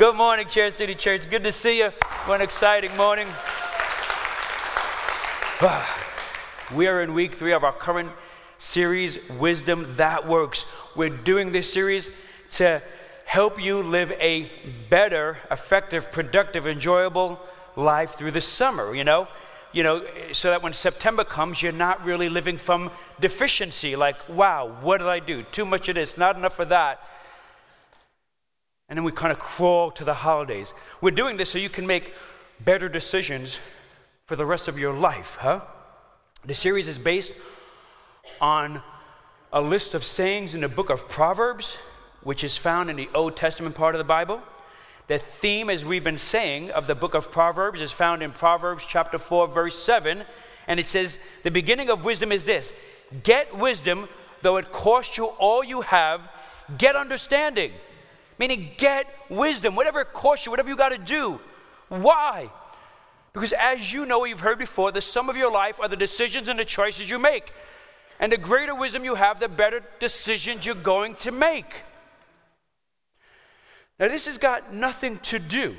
Good morning, Chair City Church. Good to see you. What an exciting morning. We are in week three of our current series, Wisdom That Works. We're doing this series to help you live a better, effective, productive, enjoyable life through the summer, you know? You know, so that when September comes, you're not really living from deficiency, like, wow, what did I do? Too much of this, not enough of that and then we kind of crawl to the holidays. We're doing this so you can make better decisions for the rest of your life, huh? The series is based on a list of sayings in the book of Proverbs, which is found in the Old Testament part of the Bible. The theme, as we've been saying, of the book of Proverbs is found in Proverbs chapter 4, verse 7. And it says, The beginning of wisdom is this get wisdom, though it cost you all you have, get understanding. Meaning, get wisdom, whatever it costs you, whatever you got to do. Why? Because as you know, you've heard before, the sum of your life are the decisions and the choices you make. And the greater wisdom you have, the better decisions you're going to make. Now, this has got nothing to do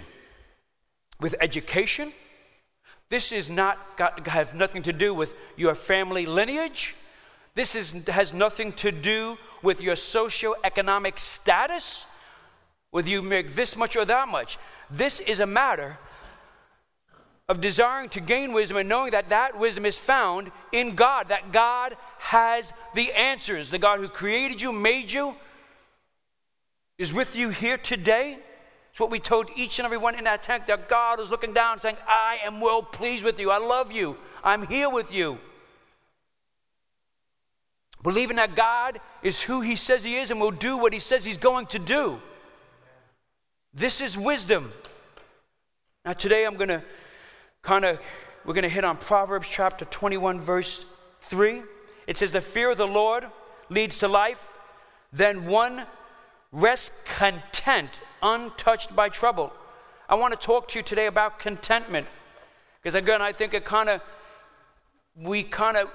with education. This is not got have nothing to do with your family lineage. This is, has nothing to do with your socioeconomic status whether you make this much or that much. This is a matter of desiring to gain wisdom and knowing that that wisdom is found in God, that God has the answers. The God who created you, made you, is with you here today. It's what we told each and every one in that tent that God is looking down saying, I am well pleased with you. I love you. I'm here with you. Believing that God is who He says He is and will do what He says He's going to do. This is wisdom. Now, today I'm going to kind of, we're going to hit on Proverbs chapter 21, verse 3. It says, The fear of the Lord leads to life, then one rests content, untouched by trouble. I want to talk to you today about contentment. Because again, I think it kind of, we kind of,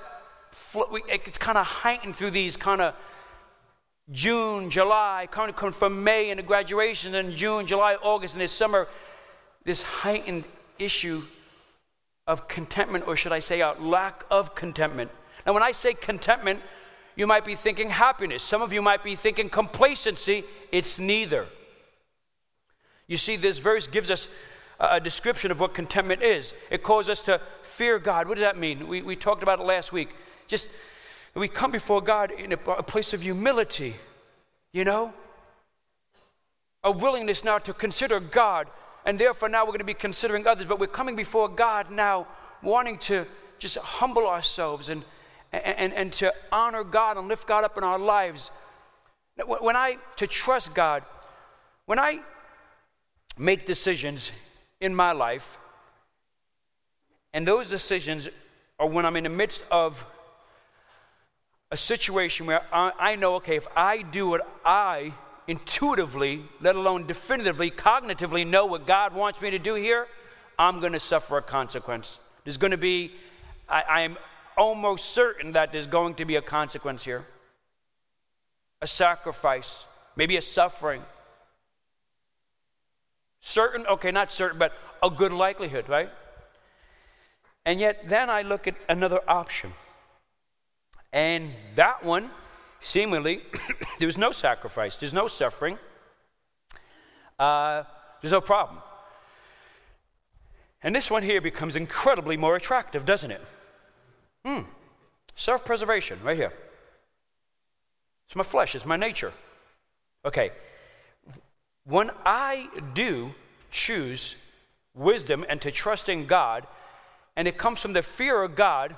it's kind of heightened through these kind of June, July, come from May into graduation, and June, July, August, and this summer, this heightened issue of contentment, or should I say, a lack of contentment. Now, when I say contentment, you might be thinking happiness. Some of you might be thinking complacency. It's neither. You see, this verse gives us a description of what contentment is. It calls us to fear God. What does that mean? We, we talked about it last week. Just we come before God in a, a place of humility, you know? A willingness now to consider God, and therefore now we're going to be considering others, but we're coming before God now wanting to just humble ourselves and, and, and to honor God and lift God up in our lives. When I, to trust God, when I make decisions in my life, and those decisions are when I'm in the midst of a situation where I, I know, okay, if I do what I intuitively, let alone definitively, cognitively know what God wants me to do here, I'm going to suffer a consequence. There's going to be, I am almost certain that there's going to be a consequence here a sacrifice, maybe a suffering. Certain, okay, not certain, but a good likelihood, right? And yet, then I look at another option. And that one, seemingly, there was no sacrifice, there's no suffering, uh, there's no problem. And this one here becomes incredibly more attractive, doesn't it? Hmm. Self preservation, right here. It's my flesh, it's my nature. Okay. When I do choose wisdom and to trust in God, and it comes from the fear of God,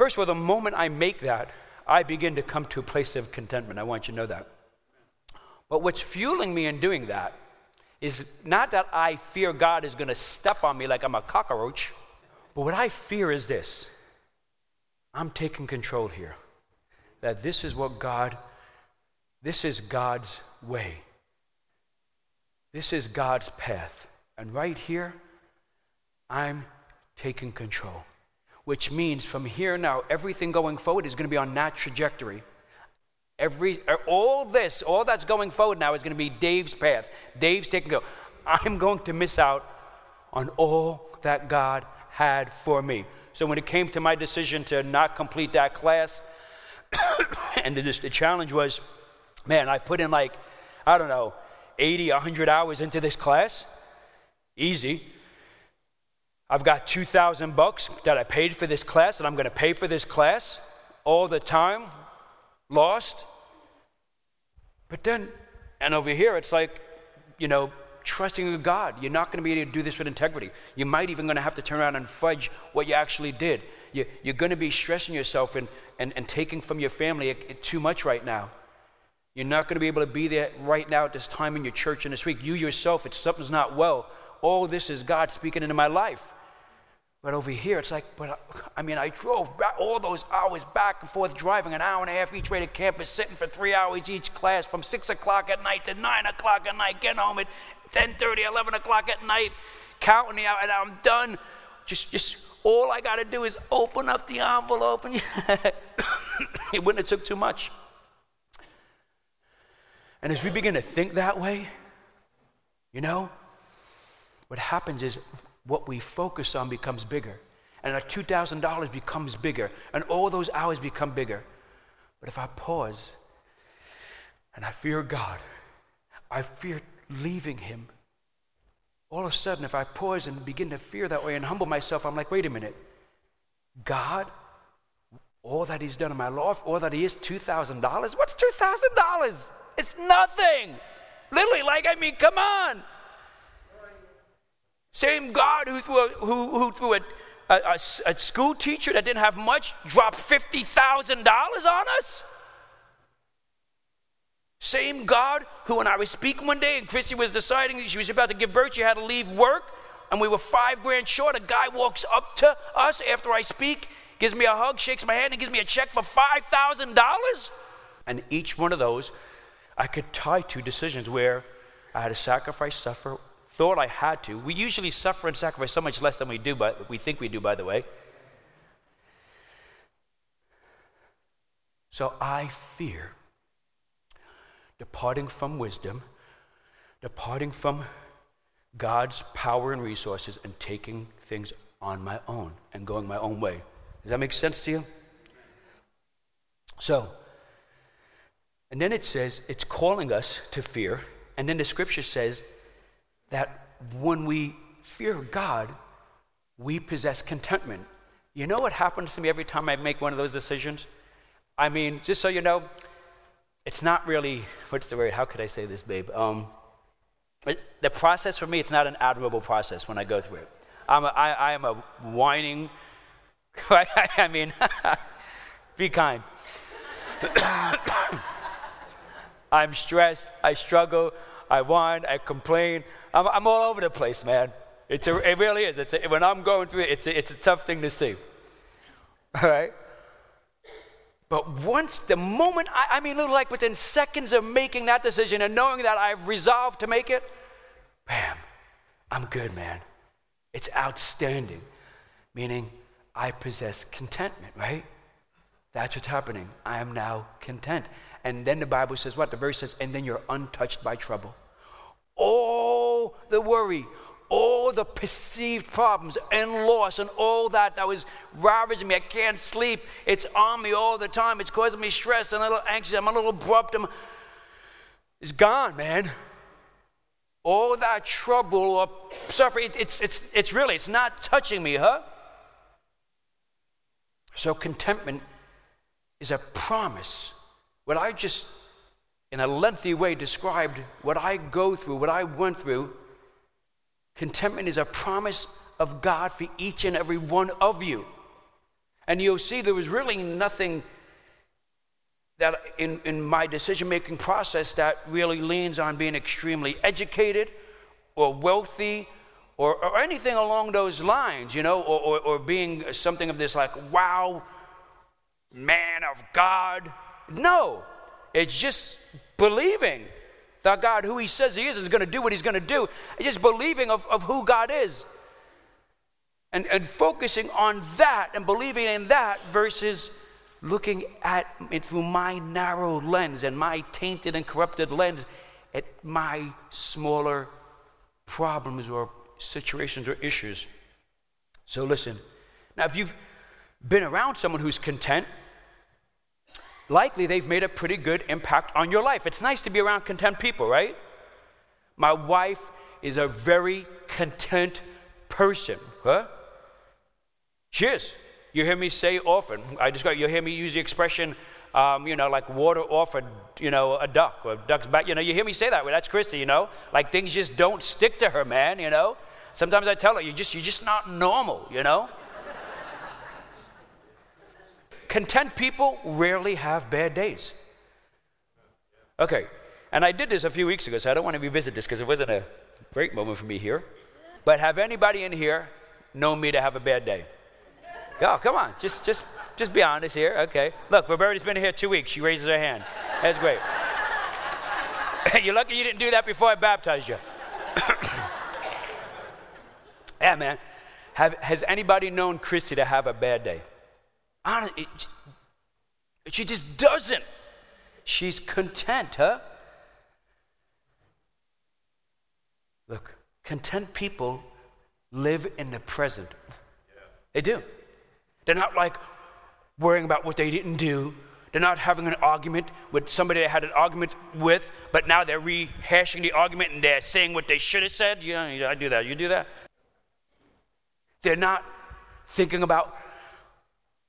First of all, the moment I make that, I begin to come to a place of contentment. I want you to know that. But what's fueling me in doing that is not that I fear God is going to step on me like I'm a cockroach, but what I fear is this I'm taking control here. That this is what God, this is God's way. This is God's path. And right here, I'm taking control which means from here now, everything going forward is going to be on that trajectory. Every, all this, all that's going forward now is going to be Dave's path. Dave's taking go. I'm going to miss out on all that God had for me. So when it came to my decision to not complete that class, and the, the challenge was, man, I've put in like, I don't know, 80, 100 hours into this class. Easy. I've got 2,000 bucks that I paid for this class, and I'm going to pay for this class all the time. Lost. But then, and over here, it's like, you know, trusting in God. You're not going to be able to do this with integrity. You might even going to have to turn around and fudge what you actually did. You, are going to be stressing yourself and, and, and taking from your family too much right now. You're not going to be able to be there right now at this time in your church in this week. You yourself, if something's not well, all this is God speaking into my life. But over here, it's like, but I mean, I drove back all those hours back and forth driving an hour and a half each way to campus, sitting for three hours each class from 6 o'clock at night to 9 o'clock at night, getting home at 10 30, 11 o'clock at night, counting the hour, and I'm done. Just, just all I got to do is open up the envelope, and it wouldn't have took too much. And as we begin to think that way, you know, what happens is what we focus on becomes bigger. And our $2,000 becomes bigger. And all those hours become bigger. But if I pause and I fear God, I fear leaving Him. All of a sudden, if I pause and begin to fear that way and humble myself, I'm like, wait a minute. God, all that He's done in my life, all that He is, $2,000? What's $2,000? It's nothing. Literally, like, I mean, come on. Same God who threw a, who, who threw a, a, a, school teacher that didn't have much dropped $50,000 on us. Same God who, when I was speaking one day and Christy was deciding she was about to give birth, she had to leave work, and we were five grand short. A guy walks up to us after I speak, gives me a hug, shakes my hand, and gives me a check for $5,000. And each one of those I could tie to decisions where I had to sacrifice, suffer, thought I had to. We usually suffer and sacrifice so much less than we do, but we think we do, by the way. So I fear departing from wisdom, departing from God's power and resources, and taking things on my own and going my own way. Does that make sense to you? So, and then it says it's calling us to fear, and then the scripture says that when we fear God, we possess contentment. You know what happens to me every time I make one of those decisions? I mean, just so you know, it's not really, what's the word? How could I say this, babe? Um, the process for me, it's not an admirable process when I go through it. I'm a, I, I am a whining, I mean, be kind. I'm stressed, I struggle, I whine, I complain. I'm, I'm all over the place, man. It's a, it really is. It's a, when I'm going through it, it's a, it's a tough thing to see. All right? But once the moment, I, I mean, little like within seconds of making that decision and knowing that I've resolved to make it, bam, I'm good, man. It's outstanding. Meaning, I possess contentment, right? That's what's happening. I am now content. And then the Bible says what? The verse says, and then you're untouched by trouble. All the worry, all the perceived problems and loss and all that that was ravaging me. I can't sleep. It's on me all the time. It's causing me stress. I'm a little anxious. I'm a little abrupt. I'm, it's gone, man. All that trouble or suffering, it's, it's, it's really, it's not touching me, huh? So contentment is a promise what I just, in a lengthy way, described what I go through, what I went through, contentment is a promise of God for each and every one of you. And you'll see there was really nothing that in, in my decision making process that really leans on being extremely educated or wealthy or, or anything along those lines, you know, or, or, or being something of this like, wow, man of God no, it's just believing that God, who He says He is, is going to do what He's going to do. It's just believing of, of who God is. And, and focusing on that and believing in that versus looking at it through my narrow lens and my tainted and corrupted lens at my smaller problems or situations or issues. So listen. Now, if you've been around someone who's content, likely they've made a pretty good impact on your life. It's nice to be around content people, right? My wife is a very content person, huh? She is. You hear me say often. I just got you hear me use the expression, um, you know, like water off a you know a duck or a duck's back. You know, you hear me say that. Well, that's Christy. You know, like things just don't stick to her, man. You know. Sometimes I tell her, you just you're just not normal. You know. Content people rarely have bad days. Okay, and I did this a few weeks ago, so I don't want to revisit this because it wasn't a great moment for me here. But have anybody in here known me to have a bad day? Yeah, come on, just just just be honest here. Okay. Look, Roberta's been here two weeks. She raises her hand. That's great. You're lucky you didn't do that before I baptized you. yeah, man. Have, has anybody known Christy to have a bad day? Honest, it, she just doesn't. She's content, huh? Look, content people live in the present. They do. They're not like worrying about what they didn't do. They're not having an argument with somebody they had an argument with, but now they're rehashing the argument and they're saying what they should have said. Yeah, I do that. You do that. They're not thinking about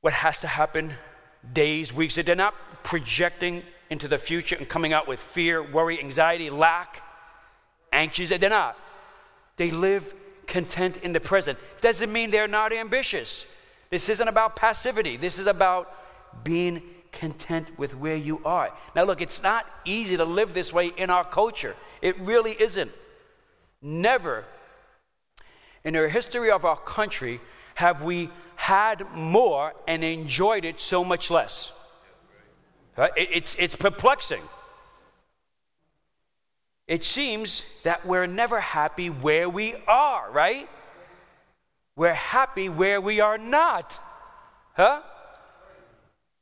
what has to happen days, weeks. They're not projecting into the future and coming out with fear, worry, anxiety, lack, anxious. They're not. They live content in the present. Doesn't mean they're not ambitious. This isn't about passivity. This is about being content with where you are. Now, look, it's not easy to live this way in our culture. It really isn't. Never in the history of our country have we had more and enjoyed it so much less. It's, it's perplexing. It seems that we're never happy where we are, right? We're happy where we are not. Huh?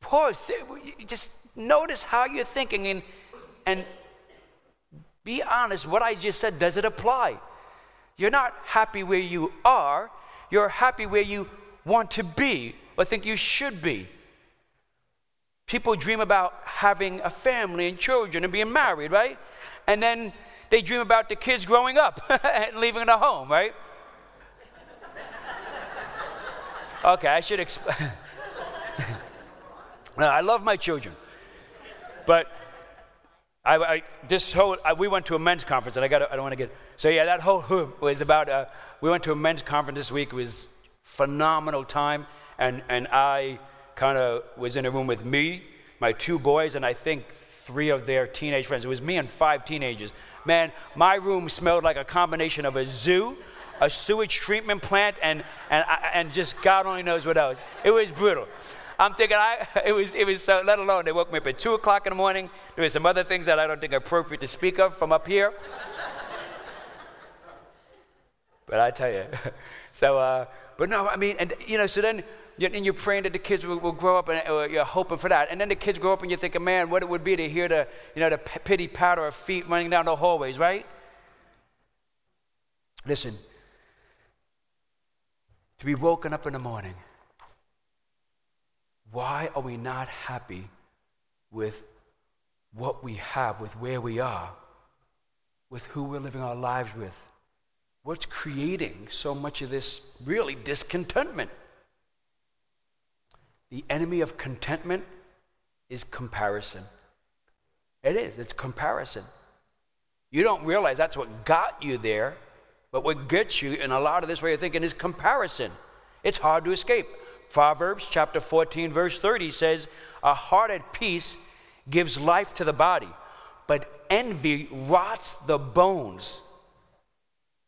Pause. Just notice how you're thinking and, and be honest. What I just said, does it apply? You're not happy where you are, you're happy where you want to be or think you should be. People dream about having a family and children and being married, right? And then they dream about the kids growing up and leaving the home, right? Okay, I should explain. I love my children, but I, I this whole I, we went to a men's conference, and I got I don't want to get so yeah. That whole was about uh, we went to a men's conference this week. It was phenomenal time, and and I kind of was in a room with me, my two boys, and I think three of their teenage friends. It was me and five teenagers. Man, my room smelled like a combination of a zoo a sewage treatment plant, and, and, and just God only knows what else. It was brutal. I'm thinking, I, it was, it was so, let alone, they woke me up at 2 o'clock in the morning. There were some other things that I don't think are appropriate to speak of from up here. but I tell you. So, uh, but no, I mean, and you know, so then and you're praying that the kids will, will grow up and uh, you're hoping for that. And then the kids grow up and you're thinking, man, what it would be to hear the, you know, the pity patter of feet running down the hallways, right? Listen, to be woken up in the morning. Why are we not happy with what we have, with where we are, with who we're living our lives with? What's creating so much of this really discontentment? The enemy of contentment is comparison. It is, it's comparison. You don't realize that's what got you there but what gets you in a lot of this way of thinking is comparison. It's hard to escape. Proverbs chapter 14, verse 30 says, A heart at peace gives life to the body, but envy rots the bones.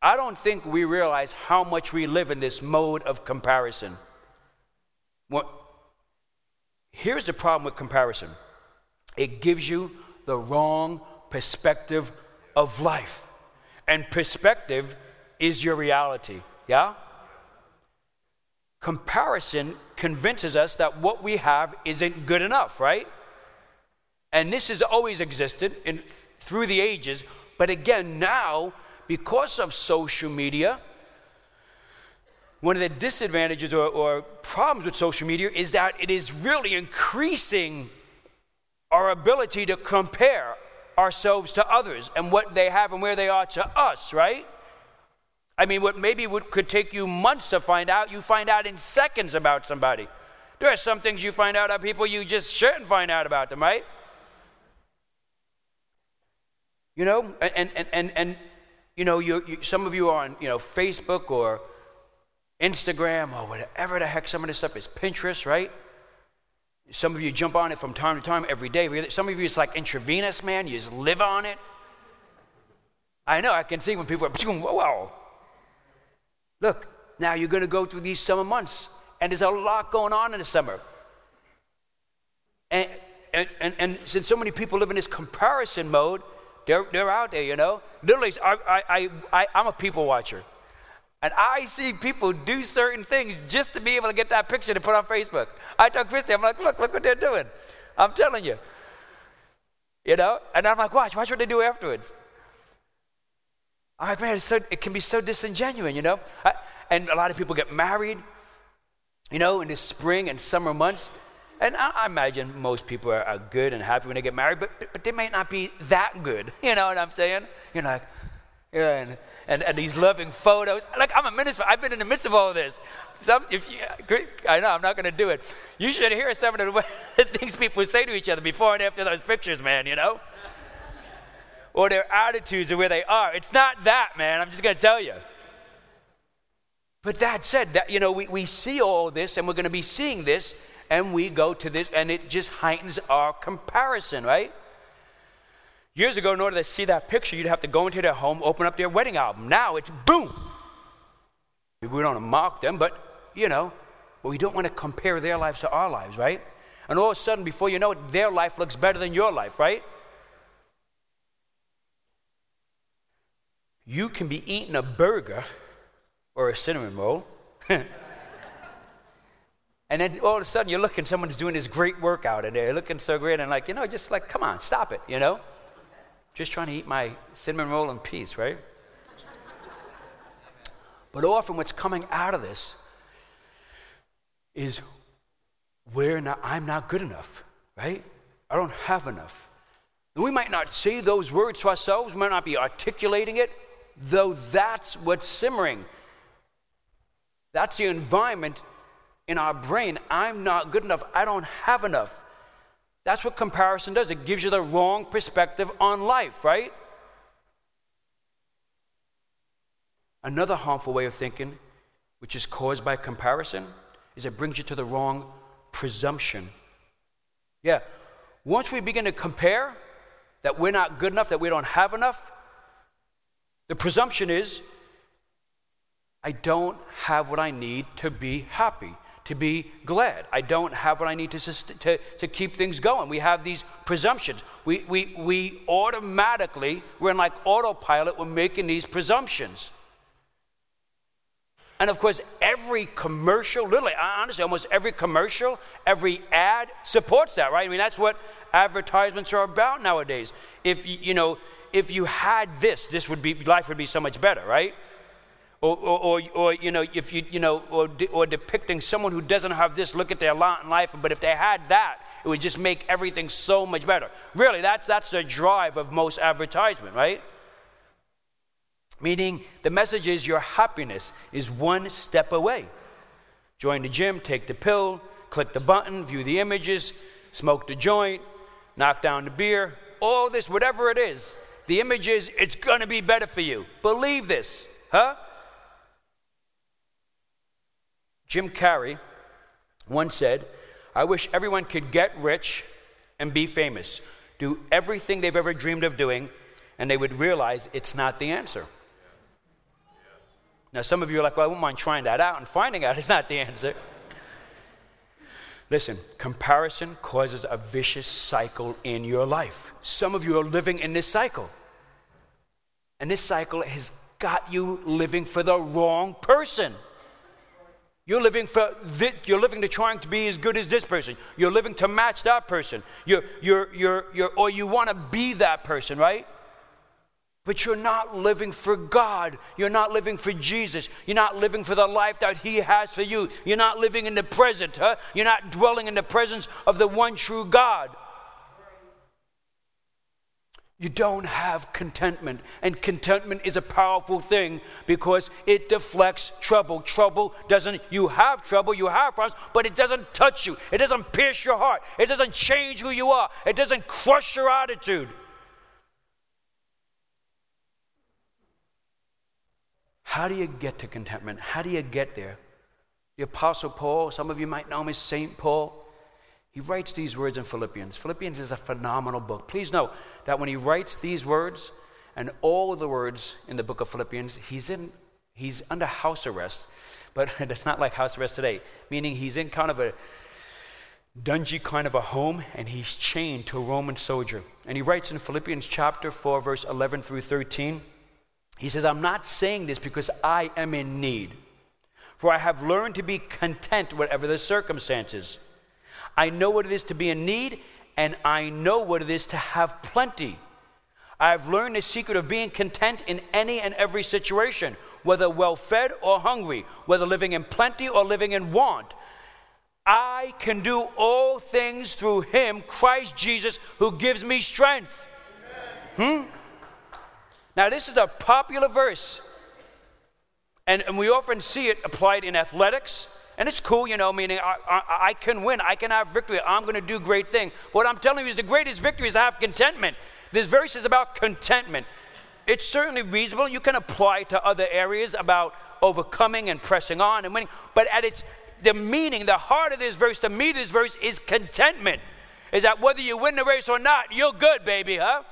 I don't think we realize how much we live in this mode of comparison. Well, here's the problem with comparison it gives you the wrong perspective of life. And perspective is your reality. Yeah? Comparison convinces us that what we have isn't good enough, right? And this has always existed in, through the ages. But again, now, because of social media, one of the disadvantages or, or, problems with social media is that it is really increasing our ability to compare ourselves to others and what they have and where they are to us, right? I mean, what maybe would, could take you months to find out, you find out in seconds about somebody. There are some things you find out about people you just shouldn't find out about them, right? You know, and, and, and, and you know, you, you, some of you are on, you know, Facebook or Instagram or whatever the heck some of this stuff is, Pinterest, right? Some of you jump on it from time to time every day. Some of you, it's like intravenous, man. You just live on it. I know, I can see when people are, whoa. Look, now you're going to go through these summer months, and there's a lot going on in the summer. And, and, and, and since so many people live in this comparison mode, they're, they're out there, you know. Literally, I, I, I, I'm a people watcher. And I see people do certain things just to be able to get that picture to put on Facebook. I tell Christy, I'm like, look, look what they're doing. I'm telling you. You know? And I'm like, watch, watch what they do afterwards. I'm like, man, so, it can be so disingenuous, you know? I, and a lot of people get married, you know, in the spring and summer months. And I, I imagine most people are, are, good and happy when they get married, but, but they may not be that good. You know what I'm saying? You're like, yeah, and, and, and these loving photos. Like, I'm a minister. I've been in the midst of all this. Some, if you, I know, I'm not going to do it. You should hear some of the things people say to each other before and after those pictures, man, you know? or their attitudes or where they are. It's not that, man. I'm just going to tell you. But that said, that you know, we, we see all this and we're going to be seeing this, and we go to this, and it just heightens our comparison, right? Years ago, in order to see that picture, you'd have to go into their home, open up their wedding album. Now it's boom. We don't want to mock them, but you know, we don't want to compare their lives to our lives, right? And all of a sudden, before you know it, their life looks better than your life, right? You can be eating a burger or a cinnamon roll. and then all of a sudden you're looking, someone's doing this great workout and they're looking so great and like, you know, just like, come on, stop it, you know? Just trying to eat my cinnamon roll in peace, right? but often what's coming out of this is we're not, I'm not good enough, right? I don't have enough. And we might not say those words to ourselves, we might not be articulating it, though that's what's simmering. That's the environment in our brain. I'm not good enough. I don't have enough. That's what comparison does. It gives you the wrong perspective on life, right? Another harmful way of thinking, which is caused by comparison, is it brings you to the wrong presumption. Yeah, once we begin to compare that we're not good enough, that we don't have enough, the presumption is I don't have what I need to be happy to be glad. I don't have what I need to, to, to keep things going. We have these presumptions. We, we, we automatically, we're in like autopilot, we're making these presumptions. And of course, every commercial, literally, honestly, almost every commercial, every ad supports that, right? I mean, that's what advertisements are about nowadays. If you know, if you had this, this would be life would be so much better, right? Or, or, or, you know, if you, you know, or, or depicting someone who doesn't have this, look at their lot in life, but if they had that, it would just make everything so much better. Really, that's, that's the drive of most advertisement, right? Meaning, the message is your happiness is one step away. Join the gym, take the pill, click the button, view the images, smoke the joint, knock down the beer, all this, whatever it is. The image is, it's gonna be better for you. Believe this, huh? Jim Carrey once said, I wish everyone could get rich and be famous, do everything they've ever dreamed of doing, and they would realize it's not the answer. Now, some of you are like, well, I wouldn't mind trying that out and finding out it's not the answer. Listen, comparison causes a vicious cycle in your life. Some of you are living in this cycle. And this cycle has got you living for the wrong person. You're living for this, you're living to trying to be as good as this person. You're living to match that person. You're, you're, you're, you're, or you want to be that person, right? But you're not living for God. You're not living for Jesus. You're not living for the life that He has for you. You're not living in the present, huh? You're not dwelling in the presence of the one true God. You don't have contentment. And contentment is a powerful thing because it deflects trouble. Trouble doesn't, you have trouble, you have problems, but it doesn't touch you. It doesn't pierce your heart. It doesn't change who you are. It doesn't crush your attitude. How do you get to contentment? How do you get there? The Apostle Paul, some of you might know him as St. Paul, he writes these words in Philippians. Philippians is a phenomenal book. Please know that when he writes these words and all of the words in the book of Philippians, he's, in, he's under house arrest, but it's not like house arrest today, meaning he's in kind of a dungy kind of a home and he's chained to a Roman soldier. And he writes in Philippians chapter 4, verse 11 through 13, he says, I'm not saying this because I am in need, for I have learned to be content whatever the circumstances. I know what it is to be in need, and I know what it is to have plenty. I've learned the secret of being content in any and every situation, whether well fed or hungry, whether living in plenty or living in want. I can do all things through Him, Christ Jesus, who gives me strength. Hmm? Now, this is a popular verse, and, and we often see it applied in athletics. And it's cool, you know, meaning I, I, I can win, I can have victory, I'm going to do great thing. What I'm telling you is the greatest victory is to have contentment. This verse is about contentment. It's certainly reasonable. You can apply to other areas about overcoming and pressing on and winning. But at its the meaning, the heart of this verse, the meat of this verse is contentment. Is that whether you win the race or not, you're good, baby, huh?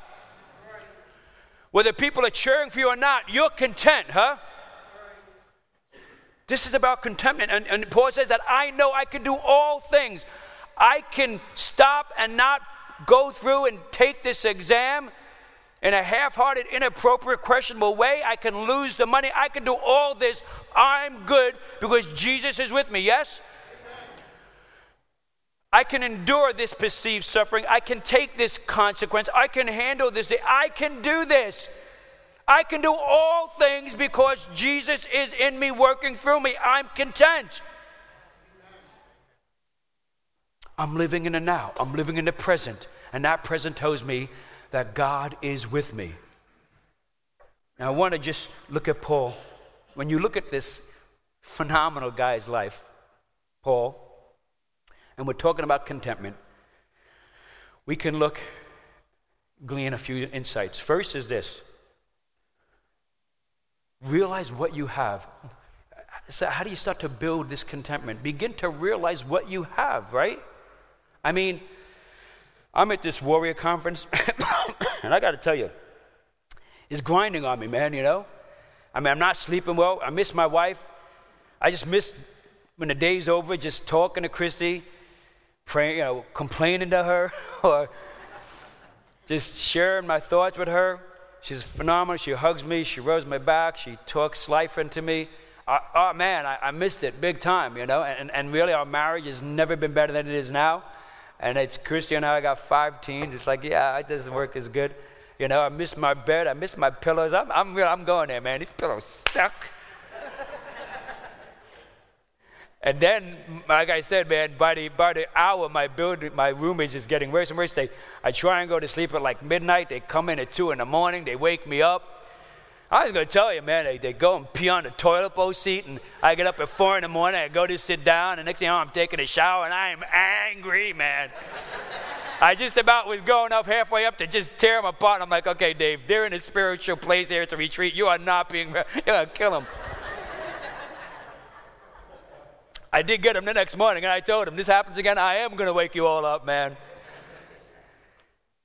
Whether people are cheering for you or not, you're content, huh? This is about contentment. And, and, Paul says that I know I can do all things. I can stop and not go through and take this exam in a half hearted, inappropriate, questionable way. I can lose the money. I can do all this. I'm good because Jesus is with me. Yes? I can endure this perceived suffering. I can take this consequence. I can handle this. I can do this. I can do all things because Jesus is in me, working through me. I'm content. I'm living in the now, I'm living in the present. And that present tells me that God is with me. Now, I want to just look at Paul. When you look at this phenomenal guy's life, Paul, and we're talking about contentment, we can look, glean a few insights. First is this realize what you have. So, how do you start to build this contentment? Begin to realize what you have, right? I mean, I'm at this warrior conference, and I got to tell you, it's grinding on me, man, you know? I mean, I'm not sleeping well. I miss my wife. I just miss when the day's over, just talking to Christy, praying, you know, complaining to her, or just sharing my thoughts with her. She's phenomenal. She hugs me. She rubs my back. She talks life into me. I, oh man, I, I, missed it big time, you know. And, and really, our marriage has never been better than it is now. And it's Christian now. I got five teens. It's like, yeah, it doesn't work as good. You know, I miss my bed. I miss my pillows. I'm, I'm, I'm going there, man. These pillows stuck. And then, like I said, man, by the, by the hour, my building, my room is just getting worse and worse. They, I try and go to sleep at like midnight. They come in at 2 in the morning. They wake me up. I was going to tell you, man, they, they go and pee on the toilet bowl seat, and I get up at 4 in the morning. I go to sit down, and next thing you know, I'm taking a shower, and I am angry, man. I just about was going up halfway up to just tear them apart. I'm like, okay, Dave, they're in a spiritual place here to retreat. You are not being, you're going to kill them. I did get him the next morning, and I told him, This happens again, I am going to wake you all up, man.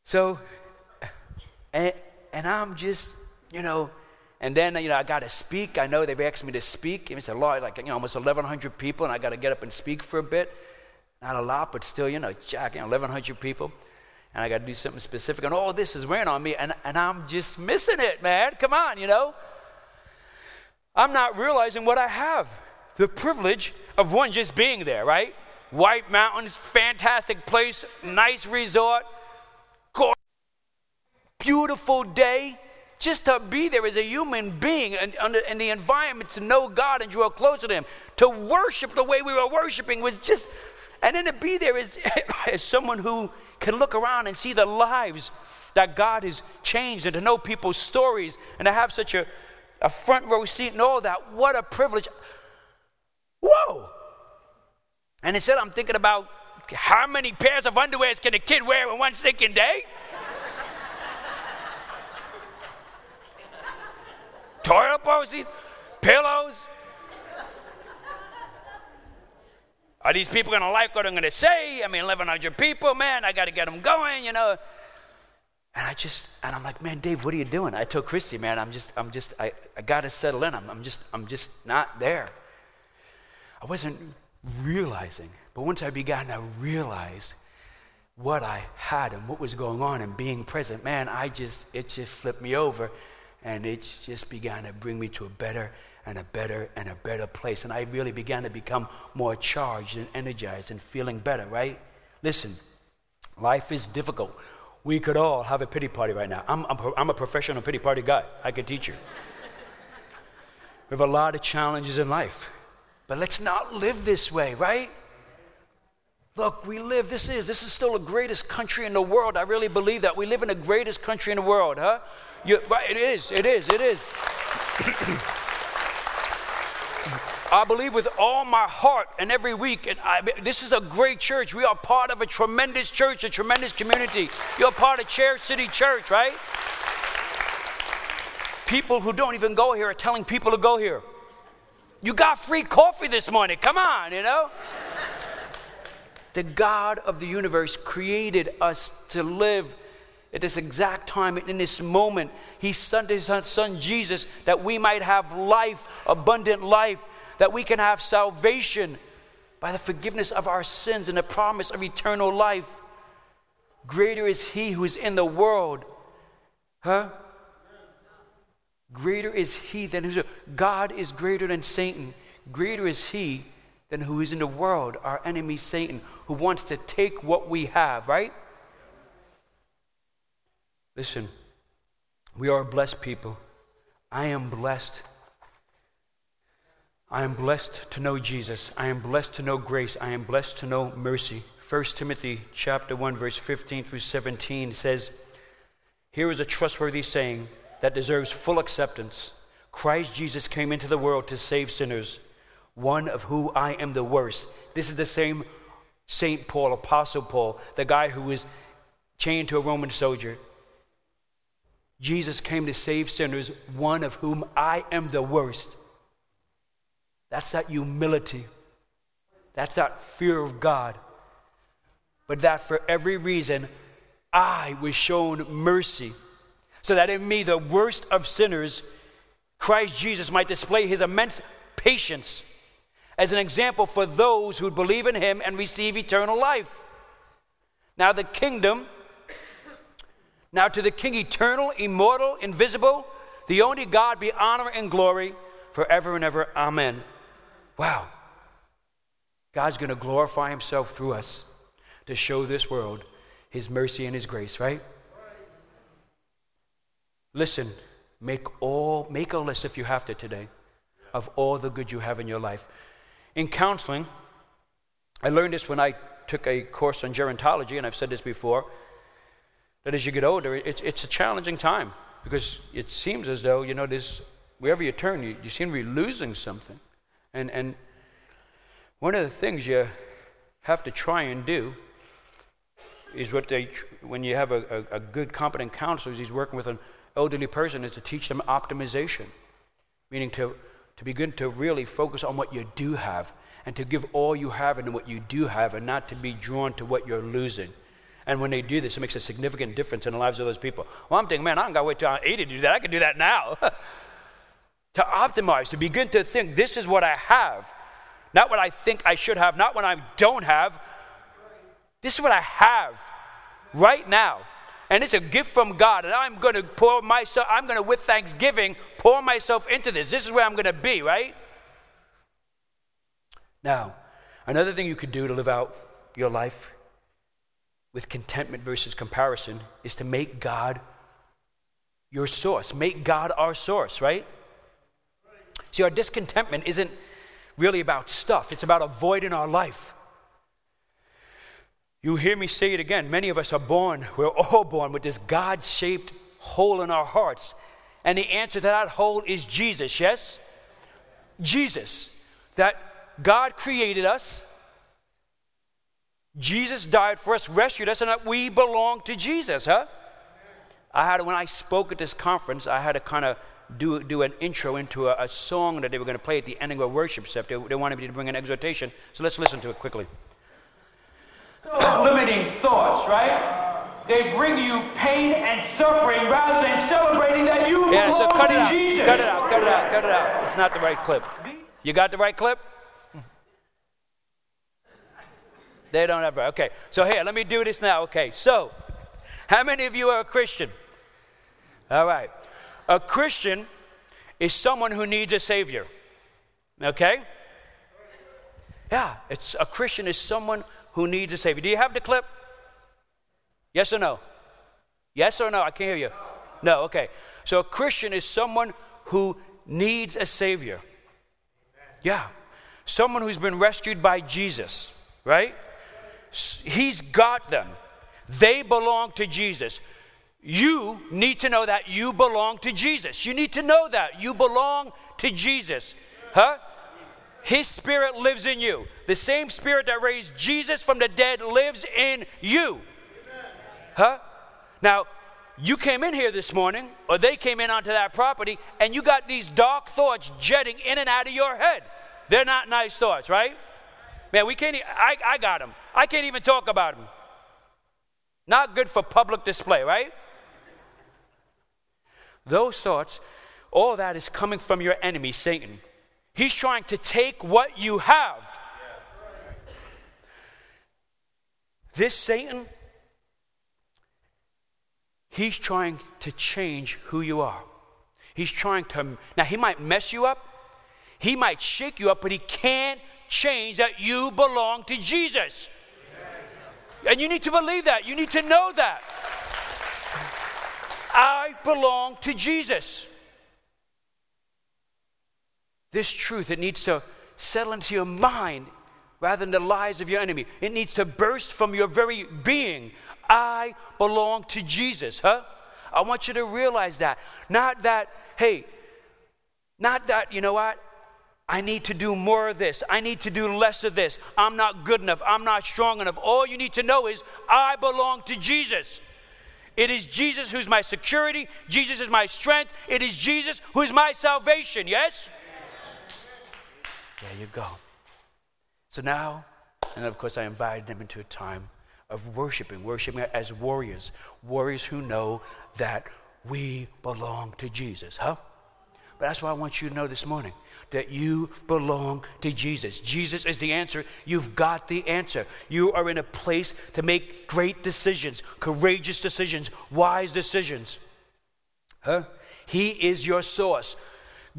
So, and, and I'm just, you know, and then, you know, I got to speak. I know they've asked me to speak. It's a lot, like, you know, almost 1,100 people, and I got to get up and speak for a bit. Not a lot, but still, you know, Jack, you know, 1,100 people. And I got to do something specific. And all this is weighing on me, and, and I'm just missing it, man. Come on, you know. I'm not realizing what I have. The privilege of one just being there, right? White Mountains, fantastic place, nice resort, gorgeous, beautiful day. Just to be there as a human being and, in the environment, to know God and draw closer to Him, to worship the way we were worshiping was just, and then to be there as, as someone who can look around and see the lives that God has changed and to know people's stories and to have such a, a front row seat and all that. What a privilege. Whoa! And instead, I'm thinking about how many pairs of underwears can a kid wear in one stinking day? Toilet posters, pillows. Are these people going to like what I'm going to say? I mean, 1,100 people, man, I got to get them going, you know. And I just, and I'm like, man, Dave, what are you doing? I told Christy, man, I'm just, I'm just, I, I got to settle in. I'm, I'm just, I'm just not there. I wasn't realizing, but once I began to realize what I had and what was going on and being present, man, I just, it just flipped me over and it just began to bring me to a better and a better and a better place. And I really began to become more charged and energized and feeling better, right? Listen, life is difficult. We could all have a pity party right now. I'm, I'm, I'm a professional pity party guy. I could teach you. we have a lot of challenges in life. But let's not live this way, right? Look, we live, this is, this is still the greatest country in the world. I really believe that. We live in the greatest country in the world, huh? You, right, it is, it is, it is. I believe with all my heart and every week, and I, this is a great church. We are part of a tremendous church, a tremendous community. You're part of Chair City Church, right? People who don't even go here are telling people to go here. You got free coffee this morning. Come on, you know? the God of the universe created us to live at this exact time, in this moment. He sent his son Jesus that we might have life, abundant life that we can have salvation by the forgiveness of our sins and the promise of eternal life. Greater is He who is in the world. Huh? Greater is He than who's. God is greater than Satan. Greater is He than who is in the world, our enemy Satan, who wants to take what we have, right? Listen, we are blessed people. I am blessed I am blessed to know Jesus. I am blessed to know grace. I am blessed to know mercy. 1 Timothy chapter 1 verse 15 through 17 says, "Here is a trustworthy saying that deserves full acceptance. Christ Jesus came into the world to save sinners, one of whom I am the worst." This is the same St. Paul, Apostle Paul, the guy who was chained to a Roman soldier. Jesus came to save sinners, one of whom I am the worst. That's that humility. That's that fear of God. But that for every reason, I was shown mercy. So that in me, the worst of sinners, Christ Jesus might display his immense patience as an example for those who believe in him and receive eternal life. Now, the kingdom, now to the King, eternal, immortal, invisible, the only God be honor and glory forever and ever. Amen. Wow. God's going to glorify himself through us to show this world his mercy and his grace, right? Listen, make all make a list if you have to today of all the good you have in your life. In counseling, I learned this when I took a course on gerontology, and I've said this before, that as you get older, it's, it's a challenging time because it seems as though, you know, this, wherever you turn, you, you seem to be losing something. And, and one of the things you have to try and do is what they, when you have a, a, a good, competent counselor, he's working with an elderly person, is to teach them optimization, meaning to, to begin to really focus on what you do have and to give all you have into what you do have and not to be drawn to what you're losing. And when they do this, it makes a significant difference in the lives of those people. Well, I'm thinking, man, I don't got to wait till I'm 80 to do that. I can do that now. to optimize, to begin to think this is what I have, not what I think I should have, not what I don't have. This is what I have right now. And it's a gift from God. And I'm going to pour myself, I'm going to, with thanksgiving, pour myself into this. This is where I'm going to be, right? Now, another thing you could do to live out your life with contentment versus comparison is to make God your source. Make God our source, right? See, our discontentment isn't really about stuff, it's about a void in our life. You hear me say it again. Many of us are born, we're all born with this God shaped hole in our hearts. And the answer to that hole is Jesus, yes? Jesus. That God created us, Jesus died for us, rescued us, and that we belong to Jesus, huh? I had, when I spoke at this conference, I had to kind of do, do an intro into a, a, song that they were going to play at the ending of worship. They, they wanted me to bring an exhortation, so let's listen to it quickly. Limiting thoughts, right? They bring you pain and suffering rather than celebrating that you yeah, belong so cut it out. Jesus. Cut it out, cut it out, cut it out. It's not the right clip. You got the right clip? They don't ever. Okay, so here, let me do this now. Okay, so how many of you are a Christian? All right. A Christian is someone who needs a Savior. Okay? Yeah, it's a Christian is someone who needs a Savior. Do you have the clip? Yes or no? Yes or no? I can't hear you. No, okay. So a Christian is someone who needs a Savior. Yeah. Someone who's been rescued by Jesus, right? He's got them. They belong to Jesus. You need to know that you belong to Jesus. You need to know that you belong to Jesus. Huh? His spirit lives in you. The same spirit that raised Jesus from the dead lives in you. Huh? Now, you came in here this morning, or they came in onto that property, and you got these dark thoughts jetting in and out of your head. They're not nice thoughts, right? Man, we can't, I, I got them. I can't even talk about them. Not good for public display, right? Those thoughts, all that is coming from your enemy, Satan. He's trying to take what you have. This Satan, he's trying to change who you are. He's trying to, now he might mess you up, he might shake you up, but he can't change that you belong to Jesus. And you need to believe that. You need to know that. I belong to Jesus. This truth, it needs to settle into your mind rather than the lies of your enemy. It needs to burst from your very being. I belong to Jesus, huh? I want you to realize that. Not that, hey, not that, you know what? I need to do more of this. I need to do less of this. I'm not good enough. I'm not strong enough. All you need to know is I belong to Jesus. It is Jesus who's my security. Jesus is my strength. It is Jesus who is my salvation. Yes? There you go. So now, and of course, I invited them into a time of worshiping, worshiping as warriors, warriors who know that we belong to Jesus, huh? But that's why I want you to know this morning that you belong to Jesus. Jesus is the answer. You've got the answer. You are in a place to make great decisions, courageous decisions, wise decisions. Huh? He is your source.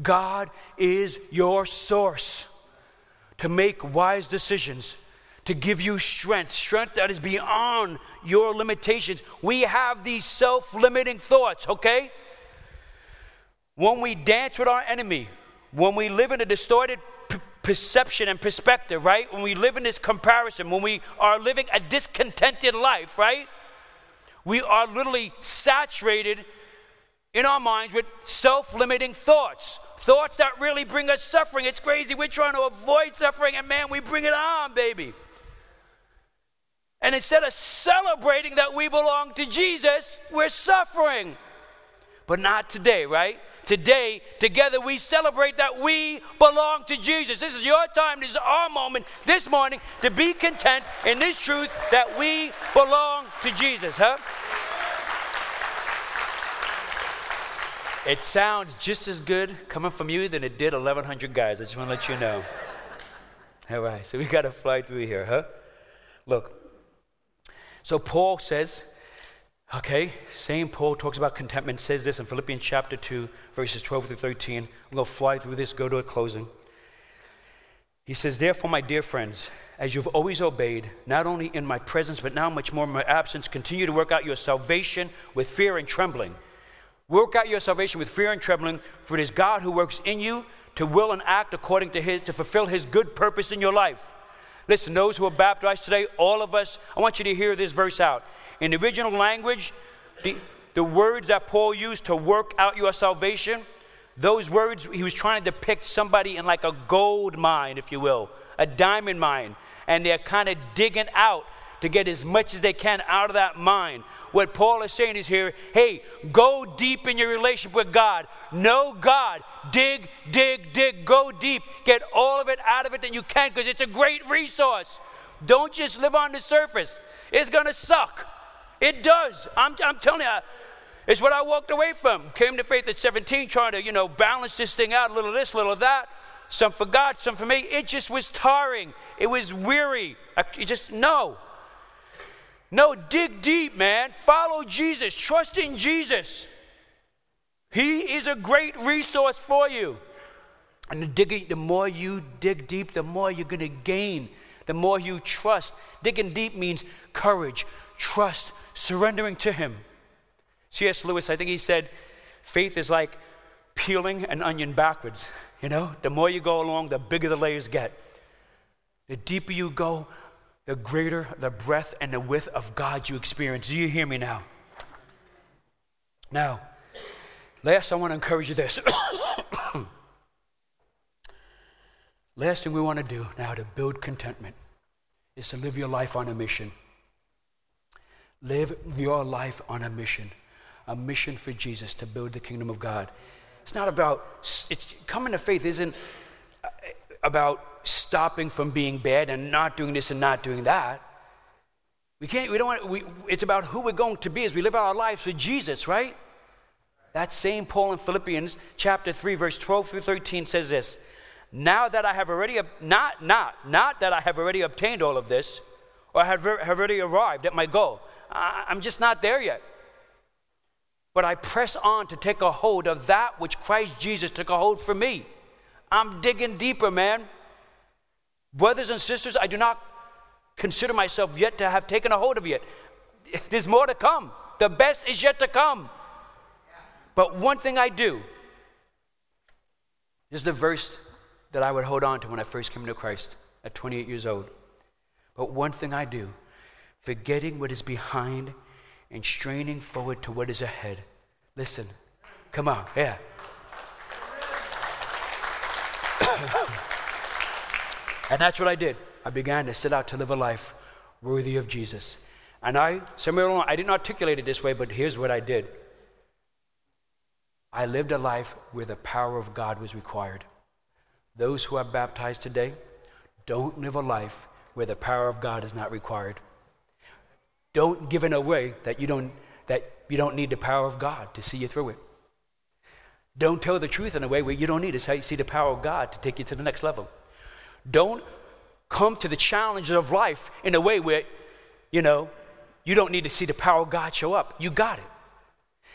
God is your source to make wise decisions, to give you strength, strength that is beyond your limitations. We have these self limiting thoughts, okay? When we dance with our enemy, when we live in a distorted p- perception and perspective, right? When we live in this comparison, when we are living a discontented life, right? We are literally saturated in our minds with self limiting thoughts. Thoughts that really bring us suffering. It's crazy. We're trying to avoid suffering, and man, we bring it on, baby. And instead of celebrating that we belong to Jesus, we're suffering. But not today, right? Today, together, we celebrate that we belong to Jesus. This is your time, this is our moment this morning to be content in this truth that we belong to Jesus, huh? It sounds just as good coming from you than it did 1,100 guys. I just want to let you know. All right, so we got to fly through here, huh? Look. So Paul says, Okay, same Paul talks about contentment, says this in Philippians chapter 2, verses 12 through 13. I'm going to fly through this, go to a closing. He says, Therefore, my dear friends, as you've always obeyed, not only in my presence, but now much more in my absence, continue to work out your salvation with fear and trembling. Work out your salvation with fear and trembling, for it is God who works in you to will and act according to his, to fulfill his good purpose in your life. Listen, those who are baptized today, all of us, I want you to hear this verse out. In the original language, the, the words that Paul used to work out your salvation, those words, he was trying to depict somebody in like a gold mine, if you will, a diamond mine and they're kind of digging out to get as much as they can out of that mine. What Paul is saying is here hey, go deep in your relationship with God. Know God. Dig, dig, dig. Go deep. Get all of it out of it that you can because it's a great resource. Don't just live on the surface, it's going to suck. It does. I'm, I'm telling you. It's what I walked away from. Came to faith at 17, trying to, you know, balance this thing out, a little this, little that some for God, some for me. It just was tiring. It was weary. I, just, no. No, dig deep, man. Follow Jesus. Trust in Jesus. He is a great resource for you. And the, digging, the more you dig deep, the more you're going to gain, the more you trust. Digging deep means courage, trust, surrendering to Him. C.S. Lewis, I think he said, faith is like peeling an onion backwards. You know, the more you go along, the bigger the layers get. The deeper you go, the greater the breadth and the width of God you experience. Do you hear me now? Now, last, I want to encourage you this. last thing we want to do now to build contentment is to live your life on a mission. Live your life on a mission, a mission for Jesus to build the kingdom of God. It's not about, it's, coming to faith isn't about stopping from being bad and not doing this and not doing that. We can't, we don't want, we, it's about who we're going to be as we live our lives with Jesus, right? That same Paul in Philippians chapter 3, verse 12 through 13 says this Now that I have already, not, not, not that I have already obtained all of this, or have, have already arrived at my goal. I, I'm just not there yet but I press on to take a hold of that which Christ Jesus took a hold for me. I'm digging deeper, man. Brothers and sisters, I do not consider myself yet to have taken a hold of yet. There's more to come. The best is yet to come. But one thing I do is the verse that I would hold on to when I first came to Christ at 28 years old. But one thing I do, forgetting what is behind and straining forward to what is ahead. Listen, come on, yeah. And that's what I did. I began to set out to live a life worthy of Jesus. And I, somewhere along, I didn't articulate it this way, but here's what I did. I lived a life where the power of God was required. Those who are baptized today don't live a life where the power of God is not required. Don't give in a way that you don't, that you don't need the power of God to see you through it. Don't tell the truth in a way where you don't need to see the power of God to take you to the next level. Don't come to the challenges of life in a way where, you know, you don't need to see the power of God show up. You got it.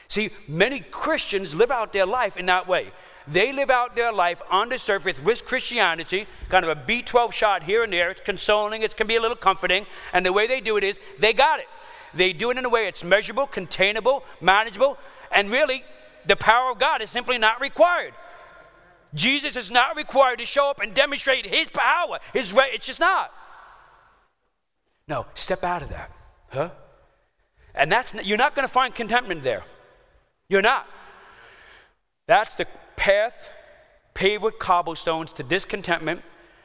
See, many Christians live out their life in that way. They live out their life on the surface with Christianity, kind of a B12 shot here and there. It's consoling, it can be a little comforting. And the way they do it is they got it. They do it in a way it's measurable, containable, manageable, and really the power of God is simply not required. Jesus is not required to show up and demonstrate his power. His right, it's just not. No, step out of that. Huh? And that's you're not going to find contentment there. You're not. That's the path paved with cobblestones to discontentment,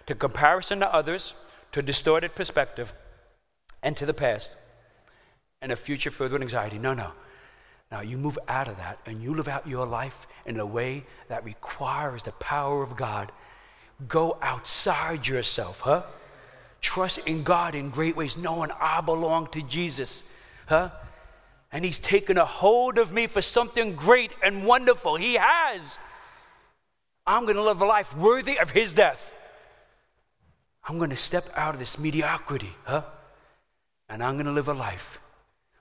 to comparison to others, to distorted perspective, and to the past, and a future filled with anxiety. No, no. Now you move out of that and you live out your life in a way that requires the power of God. Go outside yourself, huh? Trust in God in great ways, knowing I belong to Jesus, huh? And He's taken a hold of me for something great and wonderful. He has. I'm going to live a life worthy of his death. I'm going to step out of this mediocrity, huh? And I'm going to live a life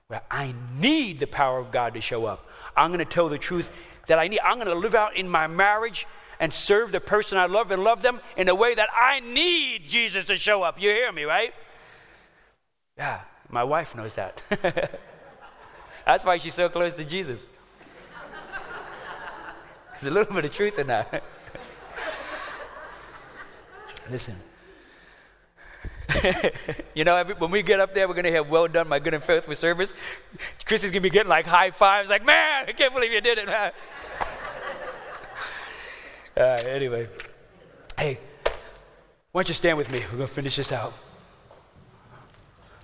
where I need the power of God to show up. I'm going to tell the truth that I need. I'm going to live out in my marriage and serve the person I love and love them in a way that I need Jesus to show up. You hear me, right? Yeah, my wife knows that. That's why she's so close to Jesus. There's a little bit of truth in that. Listen. you know, every, when we get up there, we're going to have well done, my good and faithful service. Chris is going to be getting like high fives, like, man, I can't believe you did it, uh, anyway, hey, why don't you stand with me? We're going to finish this out.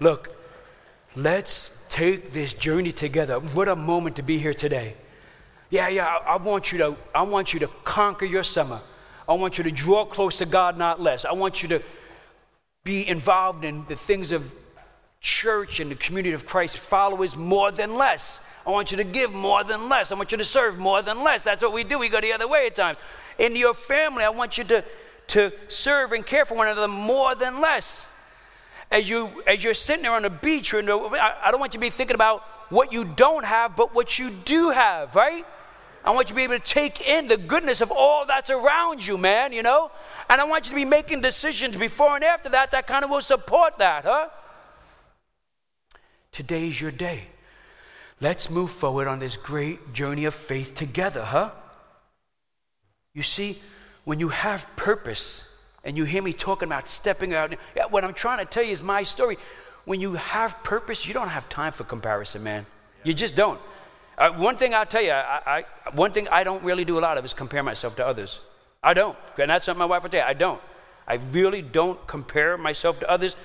Look, let's take this journey together. What a moment to be here today. Yeah, yeah, I, I want you to, I want you to conquer your summer. I want you to draw close to God, not less. I want you to be involved in the things of church and the community of Christ followers more than less. I want you to give more than less. I want you to serve more than less. That's what we do. We go the other way at times. In your family, I want you to, to serve and care for one another more than less. As, you, as you're sitting there on the beach, I, I don't want you to be thinking about what you don't have, but what you do have, right? I want you to be able to take in the goodness of all that's around you, man, you know? And I want you to be making decisions before and after that that kind of will support that, huh? Today's your day. Let's move forward on this great journey of faith together, huh? You see, when you have purpose, and you hear me talking about stepping out, what I'm trying to tell you is my story. When you have purpose, you don't have time for comparison, man. You just don't. Uh, one thing I'll tell you, I, I, one thing I don't really do a lot of is compare myself to others. I don't. And that's something my wife will tell you. I don't. I really don't compare myself to others.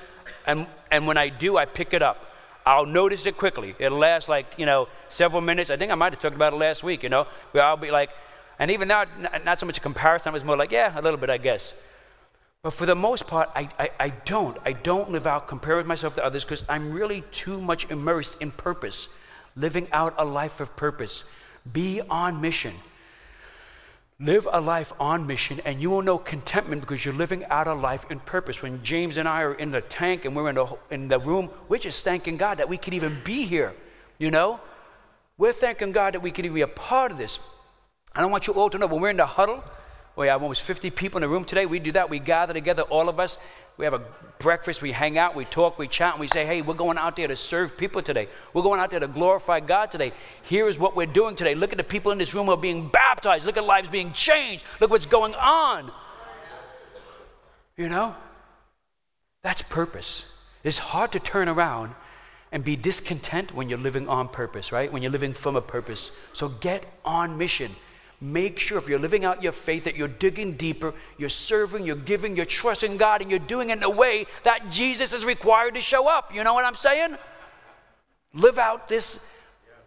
And, and when I do, I pick it up. I'll notice it quickly. It'll last like, you know, several minutes. I think I might have talked about it last week, you know, where I'll be like, and even now, not so much a comparison, it's more like, yeah, a little bit, I guess. But for the most part, I, I, I don't. I don't live out, comparing myself to others because I'm really too much immersed in purpose, living out a life of purpose. Be on mission. Live a life on mission, and you will know contentment because you're living out a life in purpose. When James and I are in the tank and we're in the, in the room, we're just thanking God that we could even be here. You know? We're thanking God that we could even be a part of this. I don't want you all to know when we're in the huddle, we have almost 50 people in the room today. We do that. We gather together, all of us. We have a breakfast. We hang out. We talk. We chat. And we say, hey, we're going out there to serve people today. We're going out there to glorify God today. Here is what we're doing today. Look at the people in this room who are being baptized. Look at lives being changed. Look what's going on. You know? That's purpose. It's hard to turn around and be discontent when you're living on purpose, right? When you're living from a purpose. So get on mission. Make sure if you're living out your faith that you're digging deeper, you're serving, you're giving, you're trusting God, and you're doing it in a way that Jesus is required to show up. You know what I'm saying? Live out this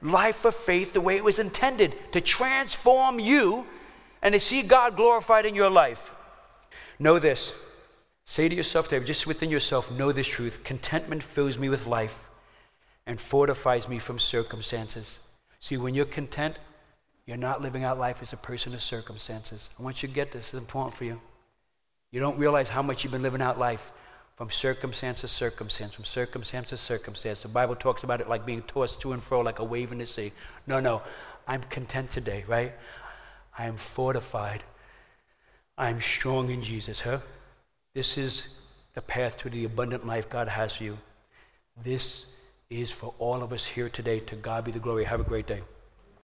life of faith the way it was intended to transform you and to see God glorified in your life. Know this. Say to yourself, David, just within yourself, know this truth. Contentment fills me with life and fortifies me from circumstances. See, when you're content, you're not living out life as a person of circumstances. I want you to get this. It's important for you. You don't realize how much you've been living out life from circumstance to circumstance, from circumstance to circumstance. The Bible talks about it like being tossed to and fro like a wave in the sea. No, no. I'm content today, right? I am fortified. I'm strong in Jesus, huh? This is the path to the abundant life God has for you. This is for all of us here today. To God be the glory. Have a great day.